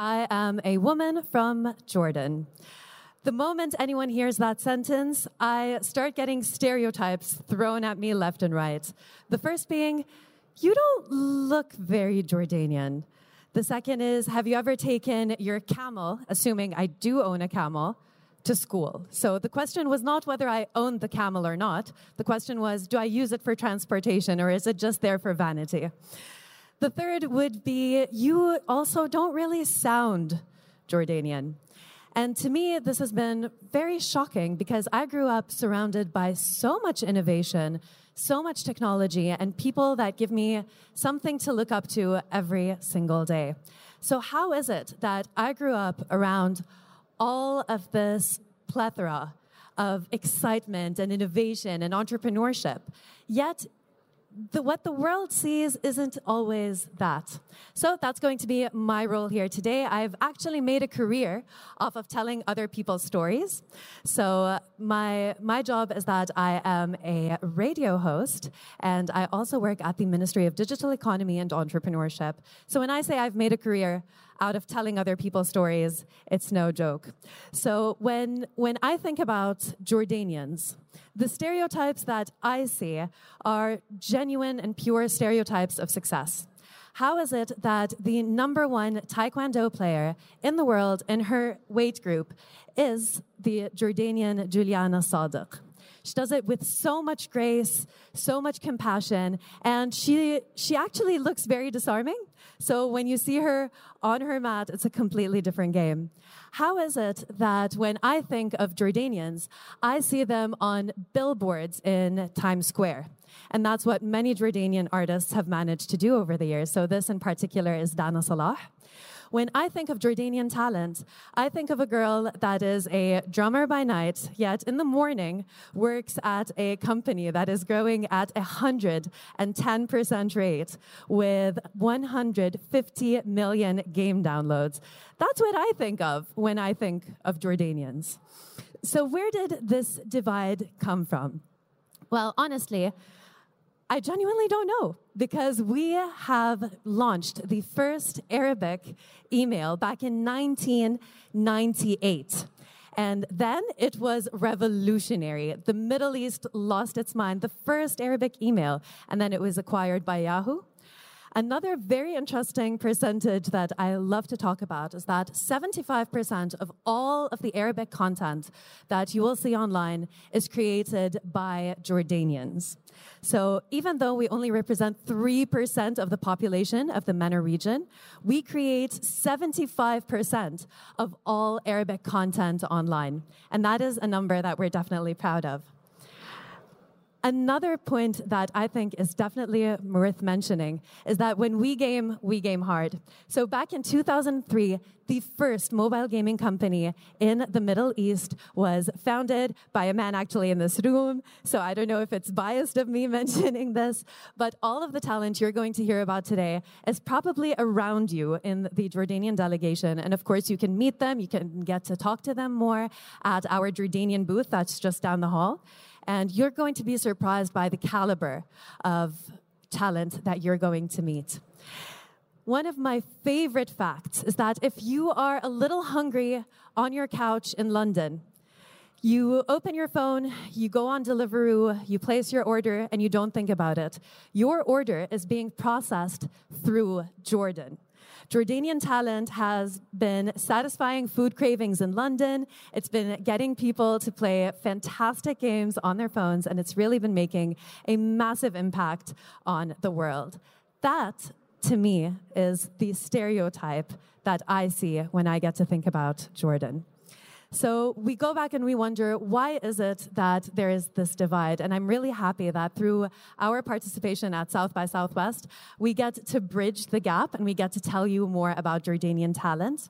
I am a woman from Jordan. The moment anyone hears that sentence, I start getting stereotypes thrown at me left and right. The first being, you don't look very Jordanian. The second is, have you ever taken your camel, assuming I do own a camel, to school? So the question was not whether I owned the camel or not. The question was, do I use it for transportation or is it just there for vanity? The third would be, you also don't really sound Jordanian. And to me, this has been very shocking because I grew up surrounded by so much innovation, so much technology, and people that give me something to look up to every single day. So, how is it that I grew up around all of this plethora of excitement and innovation and entrepreneurship, yet the, what the world sees isn't always that. So that's going to be my role here today. I've actually made a career off of telling other people's stories. So uh, my, my job is that I am a radio host and I also work at the Ministry of Digital Economy and Entrepreneurship. So when I say I've made a career, out of telling other people's stories, it's no joke. So when, when I think about Jordanians, the stereotypes that I see are genuine and pure stereotypes of success. How is it that the number one Taekwondo player in the world in her weight group is the Jordanian Juliana Sadiq? She does it with so much grace, so much compassion, and she, she actually looks very disarming. So when you see her on her mat, it's a completely different game. How is it that when I think of Jordanians, I see them on billboards in Times Square? And that's what many Jordanian artists have managed to do over the years. So this in particular is Dana Salah. When I think of Jordanian talent, I think of a girl that is a drummer by night, yet in the morning works at a company that is growing at a 110% rate with 150 million game downloads. That's what I think of when I think of Jordanians. So, where did this divide come from? Well, honestly, I genuinely don't know because we have launched the first Arabic email back in 1998. And then it was revolutionary. The Middle East lost its mind. The first Arabic email, and then it was acquired by Yahoo. Another very interesting percentage that I love to talk about is that 75% of all of the Arabic content that you will see online is created by Jordanians. So even though we only represent 3% of the population of the MENA region, we create 75% of all Arabic content online. And that is a number that we're definitely proud of. Another point that I think is definitely worth mentioning is that when we game, we game hard. So back in 2003, the first mobile gaming company in the Middle East was founded by a man actually in this room. So I don't know if it's biased of me mentioning this, but all of the talent you're going to hear about today is probably around you in the Jordanian delegation. And of course, you can meet them. You can get to talk to them more at our Jordanian booth that's just down the hall. And you're going to be surprised by the caliber of talent that you're going to meet. One of my favorite facts is that if you are a little hungry on your couch in London, you open your phone, you go on Deliveroo, you place your order, and you don't think about it. Your order is being processed through Jordan. Jordanian talent has been satisfying food cravings in London. It's been getting people to play fantastic games on their phones, and it's really been making a massive impact on the world. That, to me, is the stereotype that I see when I get to think about Jordan. So we go back and we wonder why is it that there is this divide? And I'm really happy that through our participation at South by Southwest, we get to bridge the gap and we get to tell you more about Jordanian talent.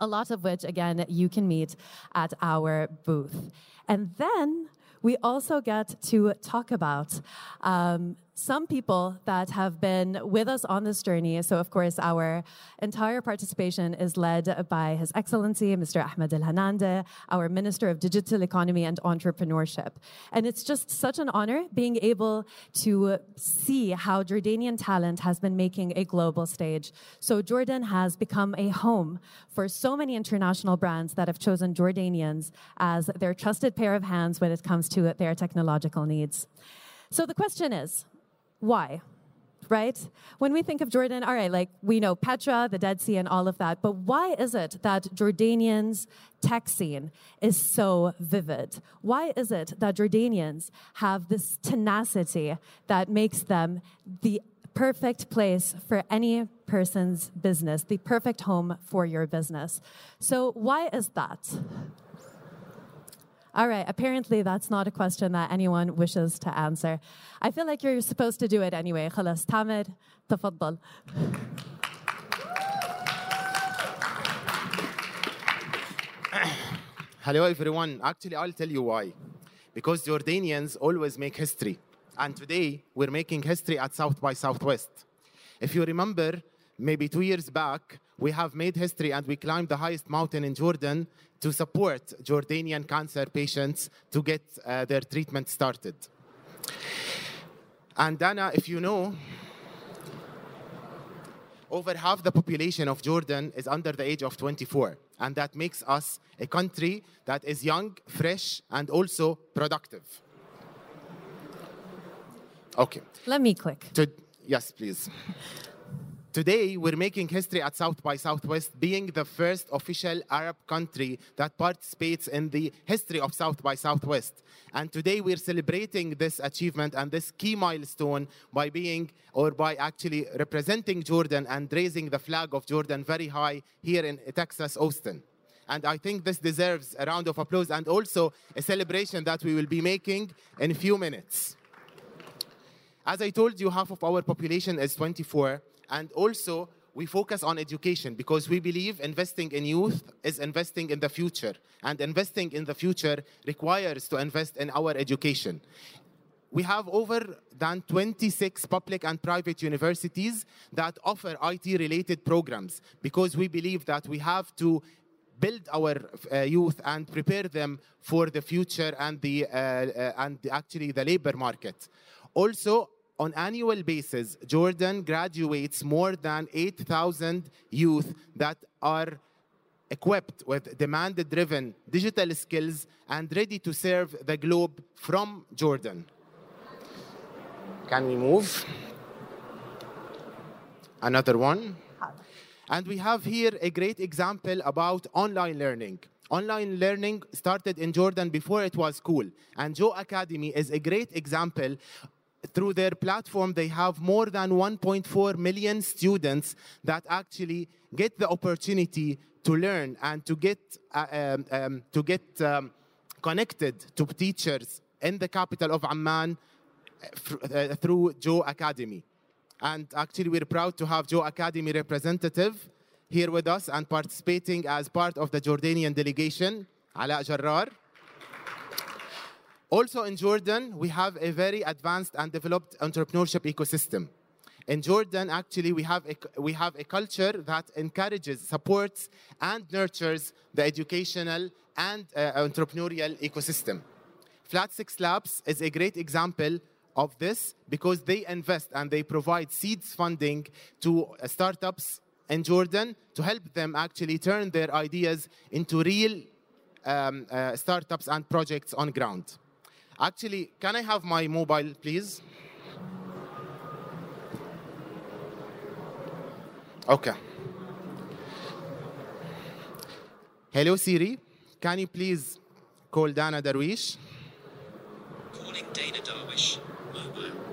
A lot of which, again, you can meet at our booth. And then we also get to talk about um, some people that have been with us on this journey. So, of course, our entire participation is led by His Excellency, Mr. Ahmed Al Hanandeh, our Minister of Digital Economy and Entrepreneurship. And it's just such an honor being able to see how Jordanian talent has been making a global stage. So, Jordan has become a home for so many international brands that have chosen Jordanians as their trusted pair of hands when it comes to their technological needs. So, the question is, why? Right? When we think of Jordan, all right, like we know Petra, the Dead Sea, and all of that, but why is it that Jordanians' tech scene is so vivid? Why is it that Jordanians have this tenacity that makes them the perfect place for any person's business, the perfect home for your business? So, why is that? All right, apparently that's not a question that anyone wishes to answer. I feel like you're supposed to do it anyway. خلاص تامر تفضل. Hello, everyone. Actually, I'll tell you why. Because Jordanians always make history. And today, we're making history at South by Southwest. If you remember, maybe two years back, we have made history and we climbed the highest mountain in Jordan to support Jordanian cancer patients to get uh, their treatment started. And Dana, if you know, over half the population of Jordan is under the age of 24. And that makes us a country that is young, fresh, and also productive. Okay. Let me click. To, yes, please. Today, we're making history at South by Southwest, being the first official Arab country that participates in the history of South by Southwest. And today, we're celebrating this achievement and this key milestone by being, or by actually representing Jordan and raising the flag of Jordan very high here in Texas, Austin. And I think this deserves a round of applause and also a celebration that we will be making in a few minutes. As I told you, half of our population is 24 and also, we focus on education because we believe investing in youth is investing in the future. And investing in the future requires to invest in our education. We have over than 26 public and private universities that offer IT related programs because we believe that we have to build our uh, youth and prepare them for the future and the uh, uh, and actually the labor market. Also, on annual basis, Jordan graduates more than 8,000 youth that are equipped with demand-driven digital skills and ready to serve the globe from Jordan. Can we move? Another one. And we have here a great example about online learning. Online learning started in Jordan before it was cool. And JoAcademy is a great example through their platform, they have more than 1.4 million students that actually get the opportunity to learn and to get, uh, um, um, to get um, connected to teachers in the capital of Amman uh, through JoAcademy. And actually, we're proud to have JoAcademy representative here with us and participating as part of the Jordanian delegation, Ala Jarrar. Also in Jordan, we have a very advanced and developed entrepreneurship ecosystem. In Jordan, actually, we have, a, we have a culture that encourages, supports, and nurtures the educational and uh, entrepreneurial ecosystem. Flat6Labs is a great example of this because they invest and they provide seeds funding to uh, startups in Jordan to help them actually turn their ideas into real um, uh, startups and projects on ground. Actually, can I have my mobile, please? Okay. Hello, Siri. Can you please call Dana Darwish? Calling Dana Darwish. Mobile.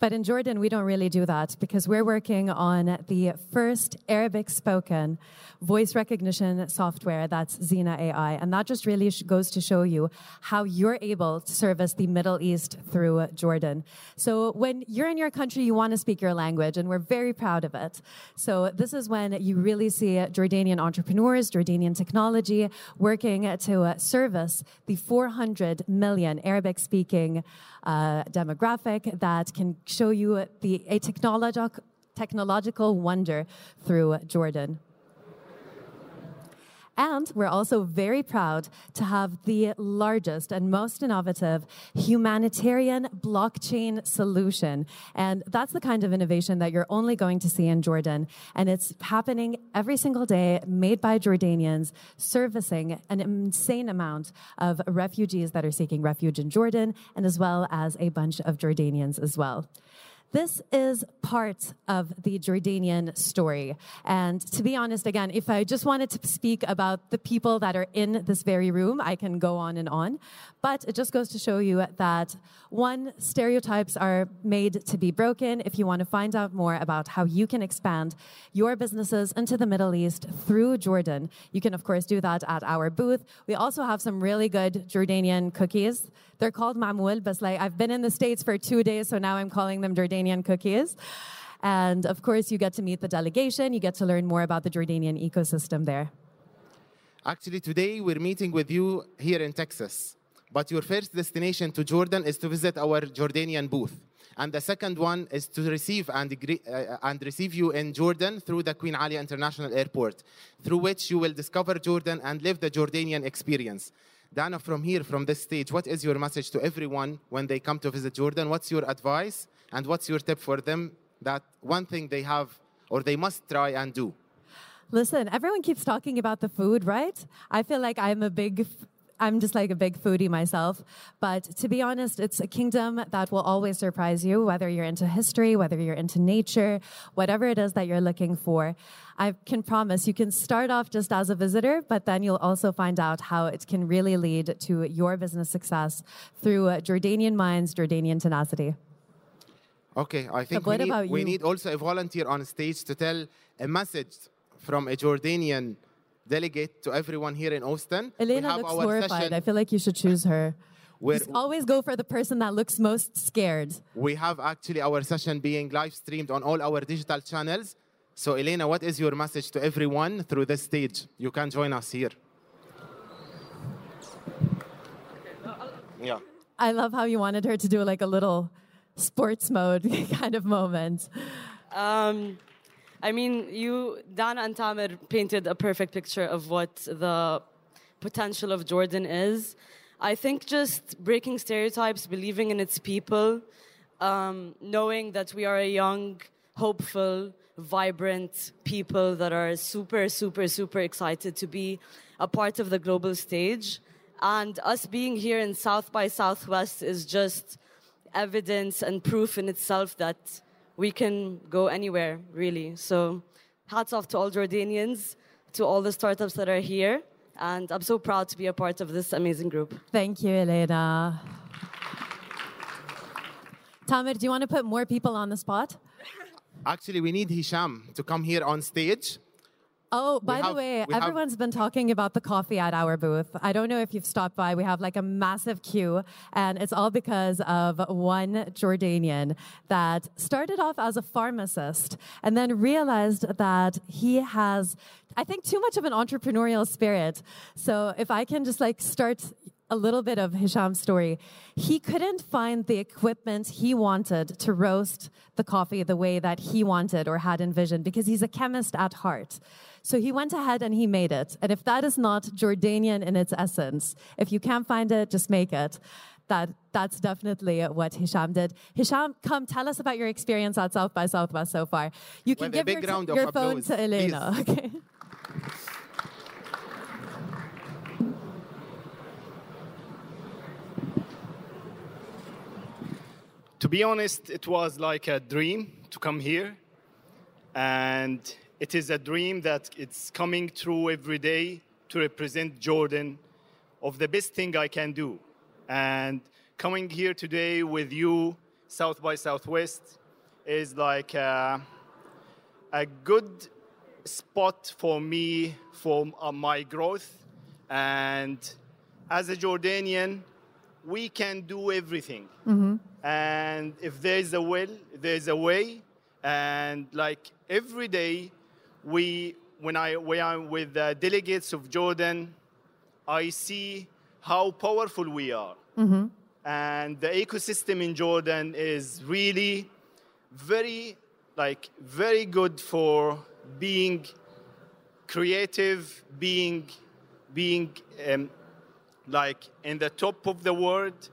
But in Jordan, we don't really do that because we're working on the first Arabic spoken voice recognition software that's Zena AI. And that just really goes to show you how you're able to service the Middle East through Jordan. So when you're in your country, you want to speak your language, and we're very proud of it. So this is when you really see Jordanian entrepreneurs, Jordanian technology working to service the 400 million Arabic speaking uh, demographic that can show you the, a technological, technological wonder through Jordan. And we're also very proud to have the largest and most innovative humanitarian blockchain solution. And that's the kind of innovation that you're only going to see in Jordan. And it's happening every single day, made by Jordanians, servicing an insane amount of refugees that are seeking refuge in Jordan, and as well as a bunch of Jordanians as well. This is part of the Jordanian story. And to be honest, again, if I just wanted to speak about the people that are in this very room, I can go on and on. But it just goes to show you that one, stereotypes are made to be broken. If you want to find out more about how you can expand your businesses into the Middle East through Jordan, you can, of course, do that at our booth. We also have some really good Jordanian cookies. They're called mamul, but like I've been in the States for two days, so now I'm calling them Jordanian cookies. And of course, you get to meet the delegation, you get to learn more about the Jordanian ecosystem there. Actually, today we're meeting with you here in Texas. But your first destination to Jordan is to visit our Jordanian booth. And the second one is to receive and, uh, and receive you in Jordan through the Queen Alia International Airport, through which you will discover Jordan and live the Jordanian experience. Dana, from here, from this stage, what is your message to everyone when they come to visit Jordan? What's your advice and what's your tip for them that one thing they have or they must try and do? Listen, everyone keeps talking about the food, right? I feel like I'm a big I'm just like a big foodie myself. But to be honest, it's a kingdom that will always surprise you, whether you're into history, whether you're into nature, whatever it is that you're looking for. I can promise you can start off just as a visitor, but then you'll also find out how it can really lead to your business success through Jordanian minds, Jordanian tenacity. Okay, I think we need, we need also a volunteer on stage to tell a message from a Jordanian delegate to everyone here in Austin. Elena looks horrified. Session. I feel like you should choose her. Just always go for the person that looks most scared. We have actually our session being live streamed on all our digital channels. So, Elena, what is your message to everyone through this stage? You can join us here. Yeah. I love how you wanted her to do like a little sports mode kind of moment. Um, I mean, you, Dana and Tamer painted a perfect picture of what the potential of Jordan is. I think just breaking stereotypes, believing in its people, um, knowing that we are a young, hopeful, vibrant people that are super, super, super excited to be a part of the global stage. And us being here in South by Southwest is just evidence and proof in itself that we can go anywhere, really. So, hats off to all Jordanians, to all the startups that are here. And I'm so proud to be a part of this amazing group. Thank you, Elena. Tamer, do you want to put more people on the spot? Actually, we need Hisham to come here on stage Oh, by have, the way, everyone's have... been talking about the coffee at our booth. I don't know if you've stopped by. We have like a massive queue, and it's all because of one Jordanian that started off as a pharmacist and then realized that he has, I think, too much of an entrepreneurial spirit. So if I can just like start a little bit of Hisham's story. He couldn't find the equipment he wanted to roast the coffee the way that he wanted or had envisioned because he's a chemist at heart. So he went ahead and he made it. And if that is not Jordanian in its essence, if you can't find it, just make it. That, that's definitely what Hisham did. Hisham, come tell us about your experience at South by Southwest so far. You can give your, your phone to Elena. Okay. To be honest, it was like a dream to come here. And it is a dream that it's coming true every day to represent Jordan of the best thing I can do. And coming here today with you, South by Southwest is like a, a good spot for me for uh, my growth. And as a Jordanian, we can do everything. And if there's a will, there's a way. And like every day, we when I when I'm with the delegates of Jordan, I see how powerful we are. And the ecosystem in Jordan is really very like very good for being creative, being being um, like in the top of the world.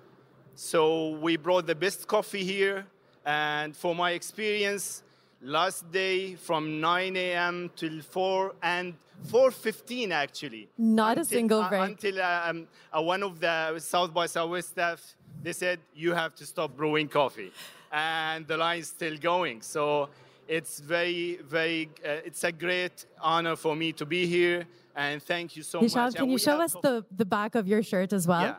So we brought the best coffee here, and for my experience, last day from 9 a.m. till 4 and 4:15 actually. Not a Until- single uh, break. Until um, uh, one of the South by Southwest staff, they said you have to stop brewing coffee, and the line's still going. So it's very, very. Uh, it's a great honor for me to be here, and thank you so much. And can you show us coffee- the, the back of your shirt as well? yeah.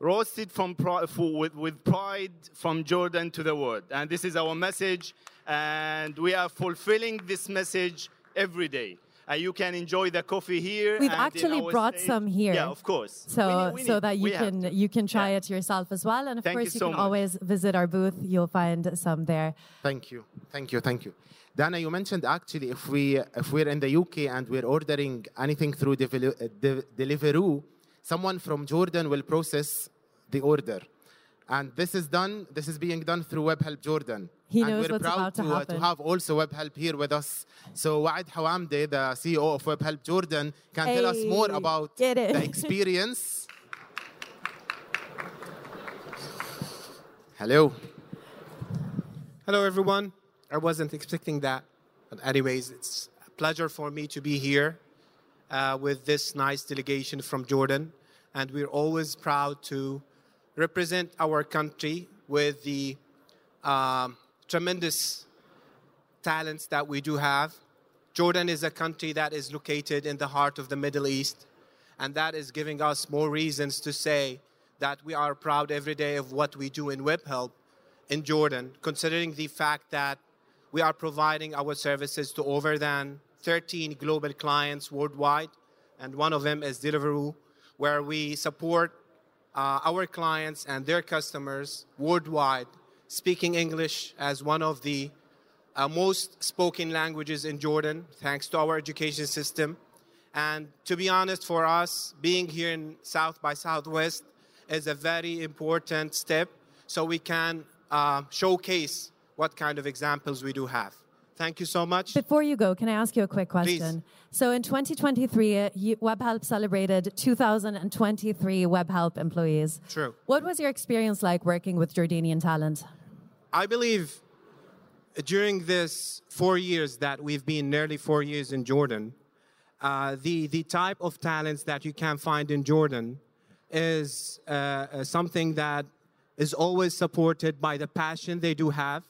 Roasted from pri- for, with, with pride from Jordan to the world. And this is our message. And we are fulfilling this message every day. And you can enjoy the coffee here. We've and actually brought stage. some here. Yeah, of course. So, We need- we so need- that you we can you can try Yeah. it yourself as well, and of Thank course you, so can much. always visit our booth. You'll find some there. Thank you, thank you, thank you. Dana, you mentioned actually if we if we're in the UK and we're ordering anything through Deliveroo, uh, Deliveroo, someone from Jordan will process the order, and this is done. This is being done through WebHelp Jordan. He and knows we're what's proud about to to, uh, happen. to have also WebHelp here with us. So Waad Hawamde, the CEO of WebHelp Jordan, can tell us more about get it. the experience. Hello. Hello, everyone. I wasn't expecting that. But, anyways, it's a pleasure for me to be here uh, with this nice delegation from Jordan. And we're always proud to represent our country with the um, tremendous talents that we do have. Jordan is a country that is located in the heart of the Middle East, and that is giving us more reasons to say that we are proud every day of what we do in WebHelp in Jordan, considering the fact that we are providing our services to over than 13 global clients worldwide, and one of them is Deliveroo, where we support uh, our clients and their customers worldwide, speaking English as one of the uh, most spoken languages in Jordan, thanks to our education system. And to be honest, for us, being here in South by Southwest is a very important step so we can uh, showcase what kind of examples we do have. Thank you so much. Before you go, can I ask you a quick question? So in 2023, uh, WebHelp celebrated 2,023 WebHelp employees. True. What was your experience like working with Jordanian talent? I believe during this four years that we've been nearly four years in Jordan, uh, the the type of talents that you can find in Jordan is uh, uh, something that is always supported by the passion they do have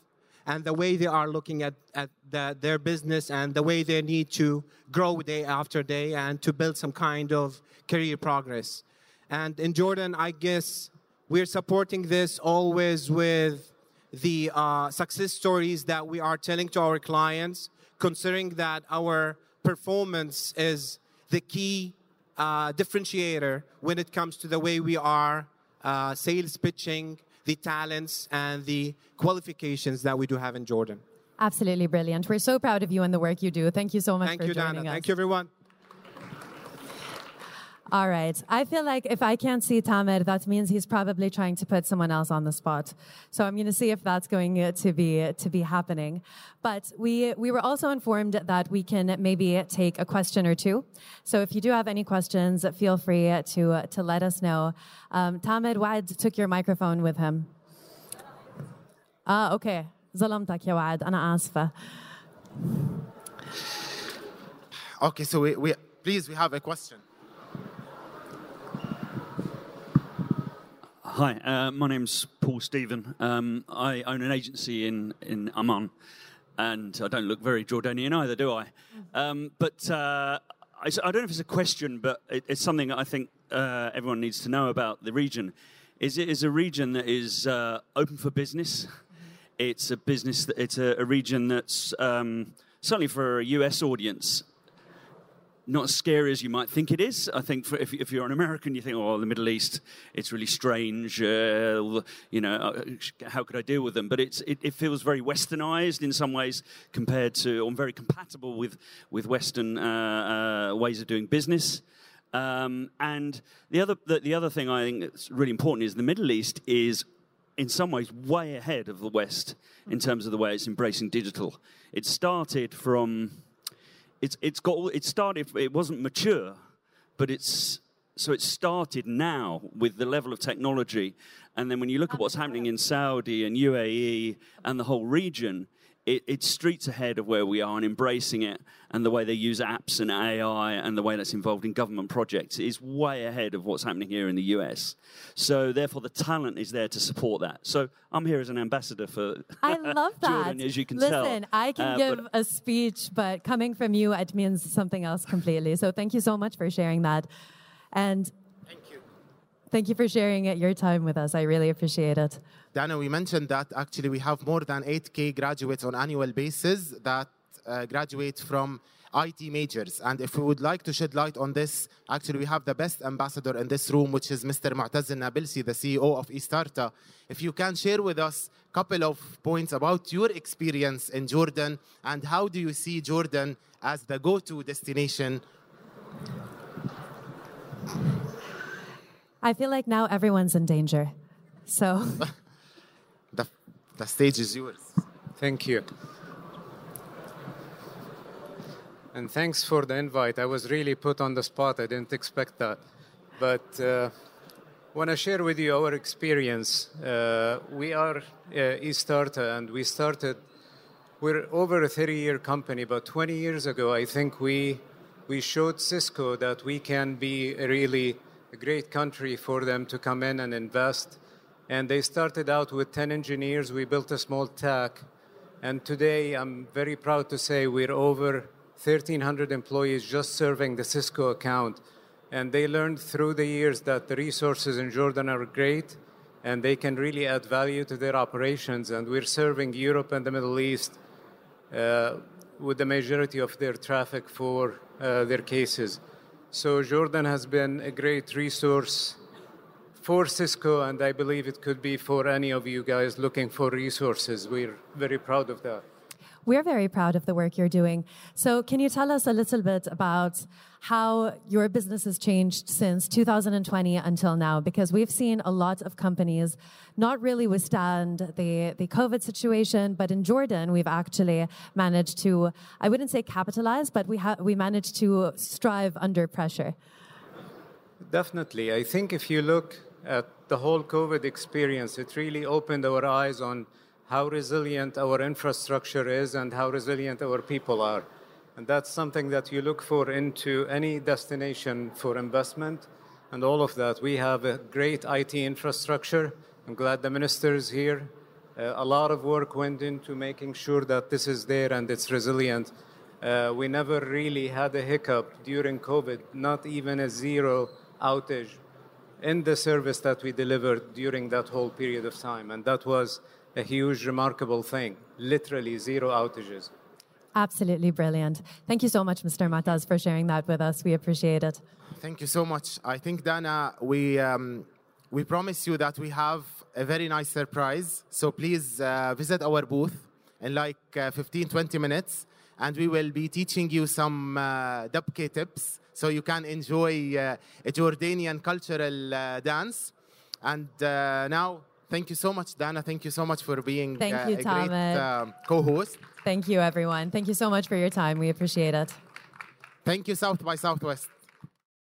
and the way they are looking at, at the, their business and the way they need to grow day after day and to build some kind of career progress. And in Jordan, I guess we're supporting this always with the uh, success stories that we are telling to our clients, considering that our performance is the key uh, differentiator when it comes to the way we are uh, sales pitching, the talents, and the qualifications that we do have in Jordan. Absolutely brilliant. We're so proud of you and the work you do. Thank you so much Thank for you, joining Dana. us. Thank you, everyone. All right. I feel like if I can't see Tamer, that means he's probably trying to put someone else on the spot. So I'm going to see if that's going to be to be happening. But we we were also informed that we can maybe take a question or two. So if you do have any questions, feel free to to let us know. Um, Tamer Waad took your microphone with him. Ah, okay. ظلمتك يا وعد أنا asfa. Okay, so we, we please we have a question. Hi, uh, my name's Paul Stephen. Um, I own an agency in, in Amman, and I don't look very Jordanian either, do I? Um, but uh, I, I don't know if it's a question, but it, it's something I think uh, everyone needs to know about the region. Is it is a region that is uh, open for business? It's a business. That, it's a, a region that's um, certainly for a US audience not as scary as you might think it is. I think for, if, if, you're an American, you think, oh, the Middle East, it's really strange. Uh, you know, uh, how could I deal with them? But it's, it, it, feels very westernized in some ways compared to, or very compatible with, with Western uh, uh, ways of doing business. Um, and the other, the, the other thing I think that's really important is the Middle East is in some ways way ahead of the West in terms of the way it's embracing digital. It started from it's it's got it started. It wasn't mature, but it's so it started now with the level of technology, and then when you look at what's happening in Saudi and UAE and the whole region, it, it's streets ahead of where we are and embracing it and the way they use apps and AI and the way that's involved in government projects is way ahead of what's happening here in the US. So therefore the talent is there to support that. So I'm here as an ambassador for I love that. Jordan, as you can Listen, tell. Listen, I can uh, give a speech, but coming from you, it means something else completely. So thank you so much for sharing that. And. Thank you for sharing your time with us. I really appreciate it. Dana, we mentioned that actually we have more than 8K graduates on annual basis that uh, graduate from IT majors. And if we would like to shed light on this, actually we have the best ambassador in this room, which is Mr. Mu'taz Nabilsi, the CEO of eStarta. If you can share with us a couple of points about your experience in Jordan and how do you see Jordan as the go-to destination? I feel like now everyone's in danger. So The stage is yours. Thank you. And thanks for the invite. I was really put on the spot. I didn't expect that. But uh, want to share with you our experience. Uh, we are uh, eStarta, and we started. We're over a 30-year company, but 20 years ago, I think we we showed Cisco that we can be a really a great country for them to come in and invest and they started out with 10 engineers. We built a small tech. And today, I'm very proud to say we're over 1,300 employees just serving the Cisco account. And they learned through the years that the resources in Jordan are great and they can really add value to their operations. And we're serving Europe and the Middle East uh, with the majority of their traffic for uh, their cases. So Jordan has been a great resource for Cisco, and I believe it could be for any of you guys looking for resources. We're very proud of that. We're very proud of the work you're doing. So, can you tell us a little bit about how your business has changed since 2020 until now? Because we've seen a lot of companies not really withstand the, the COVID situation, but in Jordan, we've actually managed to, I wouldn't say capitalize, but we, ha- we managed to strive under pressure. Definitely. I think if you look at the whole COVID experience, it really opened our eyes on how resilient our infrastructure is and how resilient our people are. And that's something that you look for into any destination for investment and all of that. We have a great IT infrastructure. I'm glad the minister is here. Uh, a lot of work went into making sure that this is there and it's resilient. Uh, we never really had a hiccup during COVID, not even a zero outage in the service that we delivered during that whole period of time. And that was a huge, remarkable thing. Literally zero outages. Absolutely brilliant. Thank you so much, Mr. Mu'taz, for sharing that with us. We appreciate it. Thank you so much. I think, Dana, we, um, we promise you that we have a very nice surprise. So please uh, visit our booth in like uh, 15, 20 minutes, and we will be teaching you some uh, Dabke tips so you can enjoy uh, a Jordanian cultural uh, dance. And uh, now, thank you so much, Dana. Thank you so much for being thank uh, you, a great uh, co-host. Thank you, everyone. Thank you so much for your time. We appreciate it. Thank you, South by Southwest.